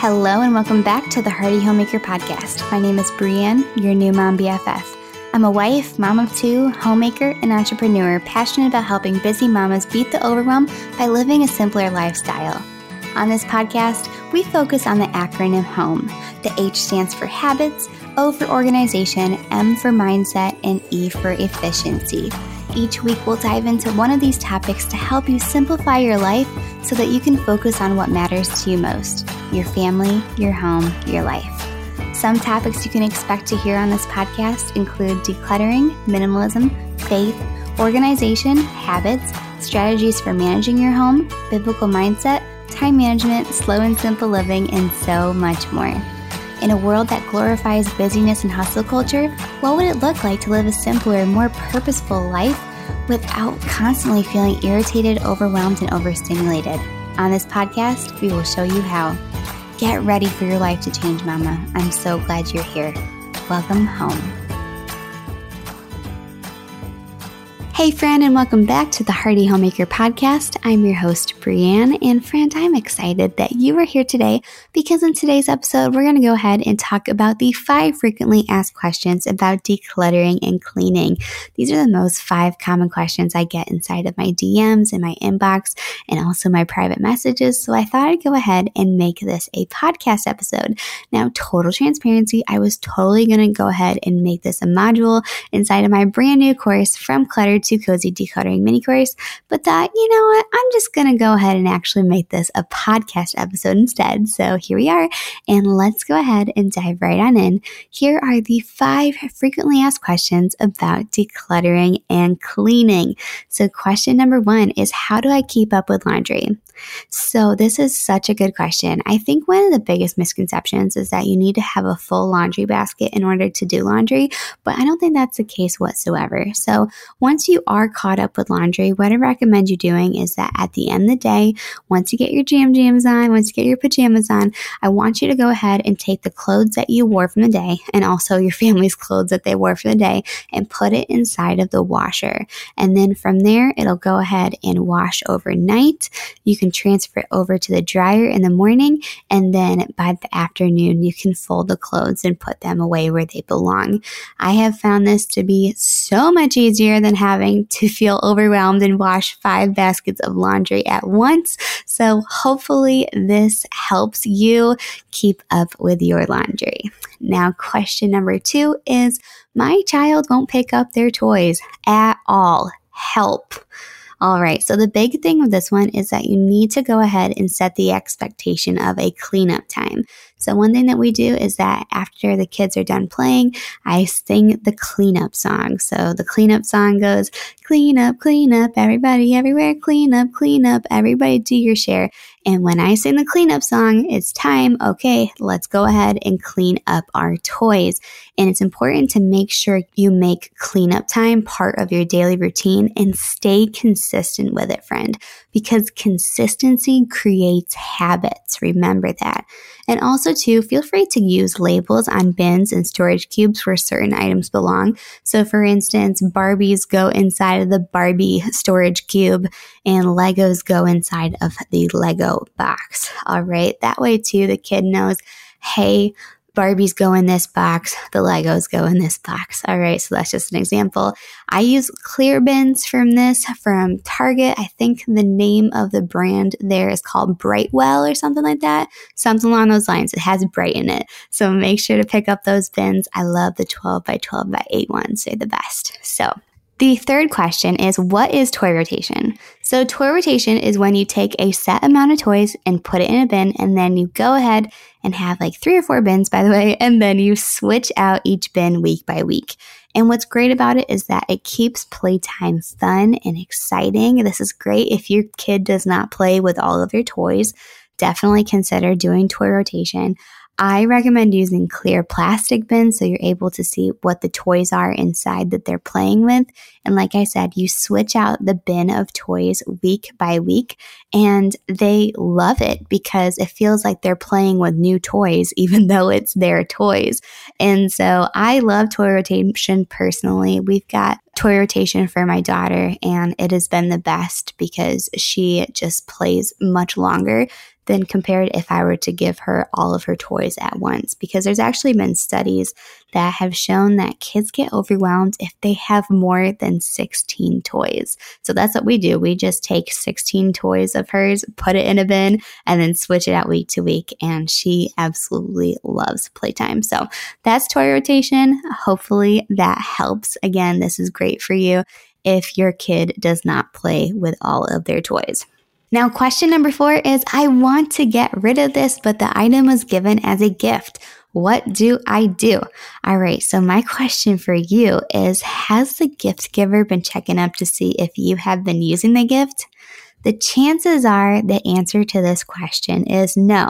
Hello, and welcome back to the Hearty Homemaker Podcast. My name is Brienne, your new mom BFF. I'm a wife, mom of two, homemaker, and entrepreneur passionate about helping busy mamas beat the overwhelm by living a simpler lifestyle. On this podcast, we focus on the acronym HOME. The H stands for habits, O for organization, M for mindset, and E for efficiency. Each week, we'll dive into one of these topics to help you simplify your life so that you can focus on what matters to you most your family, your home, your life. Some topics you can expect to hear on this podcast include decluttering, minimalism, faith, organization, habits, strategies for managing your home, biblical mindset, time management, slow and simple living, and so much more. In a world that glorifies busyness and hustle culture, what would it look like to live a simpler, more purposeful life without constantly feeling irritated, overwhelmed, and overstimulated? On this podcast, we will show you how. Get ready for your life to change, Mama. I'm so glad you're here. Welcome home. Hey, friend, and welcome back to the Hearty Homemaker Podcast. I'm your host, Brienne, and friend, I'm excited that you are here today because in today's episode, we're going to go ahead and talk about the five frequently asked questions about decluttering and cleaning. These are the most five common questions I get inside of my DMs and my inbox and also my private messages. So I thought I'd go ahead and make this a podcast episode. Now, total transparency, I was totally going to go ahead and make this a module inside of my brand new course from Clutter Cozy Decluttering mini course, but thought, you know what, I'm just going to go ahead and actually make this a podcast episode instead. So here we are, and let's go ahead and dive right on in. Here are the five frequently asked questions about decluttering and cleaning. So, question number one is How do I keep up with laundry? So, this is such a good question. I think one of the biggest misconceptions is that you need to have a full laundry basket in order to do laundry, but I don't think that's the case whatsoever. So, once you are caught up with laundry, what I recommend you doing is that at the end of the day, once you get your jam jams on, once you get your pajamas on, I want you to go ahead and take the clothes that you wore from the day and also your family's clothes that they wore for the day and put it inside of the washer. And then from there, it'll go ahead and wash overnight. You can transfer it over to the dryer in the morning, and then by the afternoon, you can fold the clothes and put them away where they belong. I have found this to be so much easier than having to feel overwhelmed and wash five baskets of laundry at once. So, hopefully, this helps you keep up with your laundry. Now, question number two is My child won't pick up their toys at all. Help. All right, so the big thing with this one is that you need to go ahead and set the expectation of a cleanup time. So, one thing that we do is that after the kids are done playing, I sing the cleanup song. So, the cleanup song goes, Clean up, clean up, everybody, everywhere, clean up, clean up, everybody do your share. And when I sing the cleanup song, it's time, okay, let's go ahead and clean up our toys. And it's important to make sure you make cleanup time part of your daily routine and stay consistent with it, friend, because consistency creates habits. Remember that. And also, too, feel free to use labels on bins and storage cubes where certain items belong. So, for instance, Barbies go inside of the Barbie storage cube and Legos go inside of the Lego box. All right. That way, too, the kid knows, hey, Barbies go in this box, the Legos go in this box. All right, so that's just an example. I use clear bins from this from Target. I think the name of the brand there is called Brightwell or something like that. Something along those lines. It has bright in it. So make sure to pick up those bins. I love the 12 by 12 by 8 ones. They're the best. So the third question is what is toy rotation? So, toy rotation is when you take a set amount of toys and put it in a bin, and then you go ahead and have like three or four bins, by the way, and then you switch out each bin week by week. And what's great about it is that it keeps playtime fun and exciting. This is great if your kid does not play with all of your toys. Definitely consider doing toy rotation. I recommend using clear plastic bins so you're able to see what the toys are inside that they're playing with. And like I said, you switch out the bin of toys week by week and they love it because it feels like they're playing with new toys, even though it's their toys. And so I love toy rotation personally. We've got toy rotation for my daughter and it has been the best because she just plays much longer than compared if I were to give her all of her toys at once. Because there's actually been studies that have shown that kids get overwhelmed if they have more than 16 toys. So that's what we do. We just take 16 toys of hers, put it in a bin, and then switch it out week to week. And she absolutely loves playtime. So that's toy rotation. Hopefully that helps. Again, this is great for you if your kid does not play with all of their toys. Now, question number four is I want to get rid of this, but the item was given as a gift. What do I do? All right. So my question for you is, has the gift giver been checking up to see if you have been using the gift? The chances are the answer to this question is no.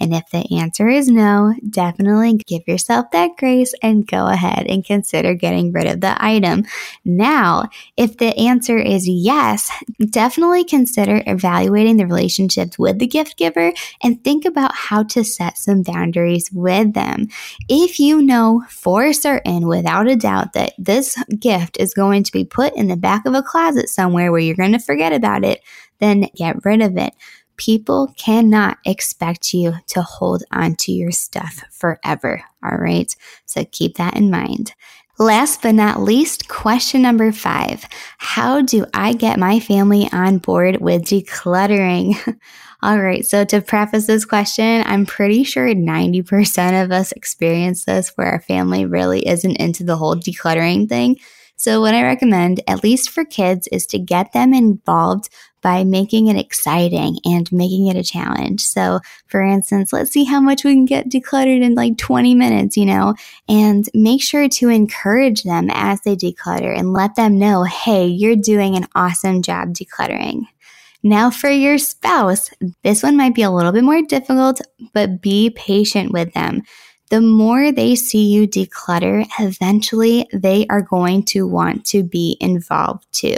And if the answer is no, definitely give yourself that grace and go ahead and consider getting rid of the item. Now, if the answer is yes, definitely consider evaluating the relationships with the gift giver and think about how to set some boundaries with them. If you know for certain, without a doubt, that this gift is going to be put in the back of a closet somewhere where you're going to forget about it, then get rid of it. People cannot expect you to hold on to your stuff forever. All right. So keep that in mind. Last but not least, question number five How do I get my family on board with decluttering? All right, so to preface this question, I'm pretty sure 90% of us experience this where our family really isn't into the whole decluttering thing. So, what I recommend, at least for kids, is to get them involved by making it exciting and making it a challenge. So, for instance, let's see how much we can get decluttered in like 20 minutes, you know, and make sure to encourage them as they declutter and let them know, hey, you're doing an awesome job decluttering. Now, for your spouse, this one might be a little bit more difficult, but be patient with them. The more they see you declutter, eventually they are going to want to be involved too.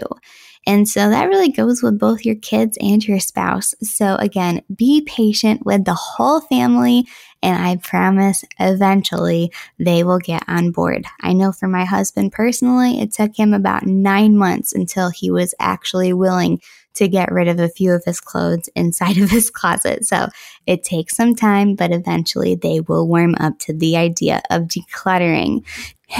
And so that really goes with both your kids and your spouse. So again, be patient with the whole family. And I promise eventually they will get on board. I know for my husband personally, it took him about nine months until he was actually willing to get rid of a few of his clothes inside of his closet. So it takes some time, but eventually they will warm up to the idea of decluttering.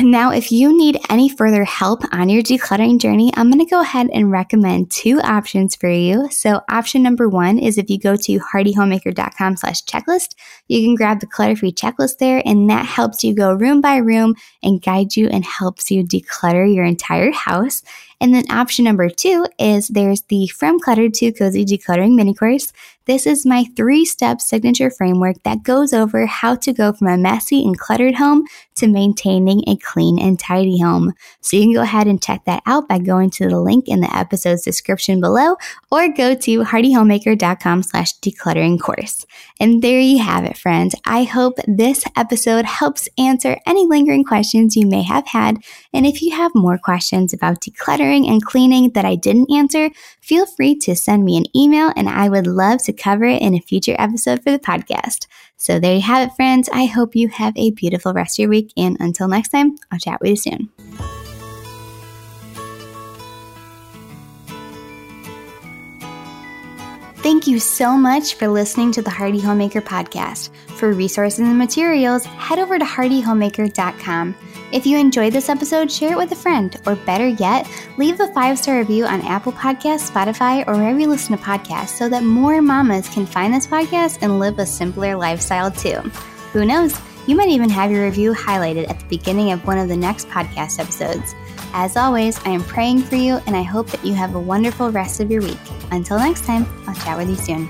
Now, if you need any further help on your decluttering journey, I'm going to go ahead and recommend two options for you. So option number one is if you go to heartyhomemaker.com slash checklist, you can grab the clutter-free checklist there, and that helps you go room by room and guide you and helps you declutter your entire house. And then option number two is there's the From Clutter to Cozy Decluttering mini course. This is my three step signature framework that goes over how to go from a messy and cluttered home to maintaining clean and tidy home. So you can go ahead and check that out by going to the link in the episode's description below or go to heartyhomemaker.com slash decluttering course. And there you have it, friends. I hope this episode helps answer any lingering questions you may have had. And if you have more questions about decluttering and cleaning that I didn't answer, feel free to send me an email and I would love to cover it in a future episode for the podcast. So there you have it, friends. I hope you have a beautiful rest of your week. And until next time, I'll chat with you soon. Thank you so much for listening to the Hearty Homemaker podcast. For resources and materials, head over to heartyhomemaker.com. If you enjoyed this episode, share it with a friend, or better yet, leave a five star review on Apple Podcasts, Spotify, or wherever you listen to podcasts so that more mamas can find this podcast and live a simpler lifestyle too. Who knows? You might even have your review highlighted at the beginning of one of the next podcast episodes. As always, I am praying for you and I hope that you have a wonderful rest of your week. Until next time, I'll chat with you soon.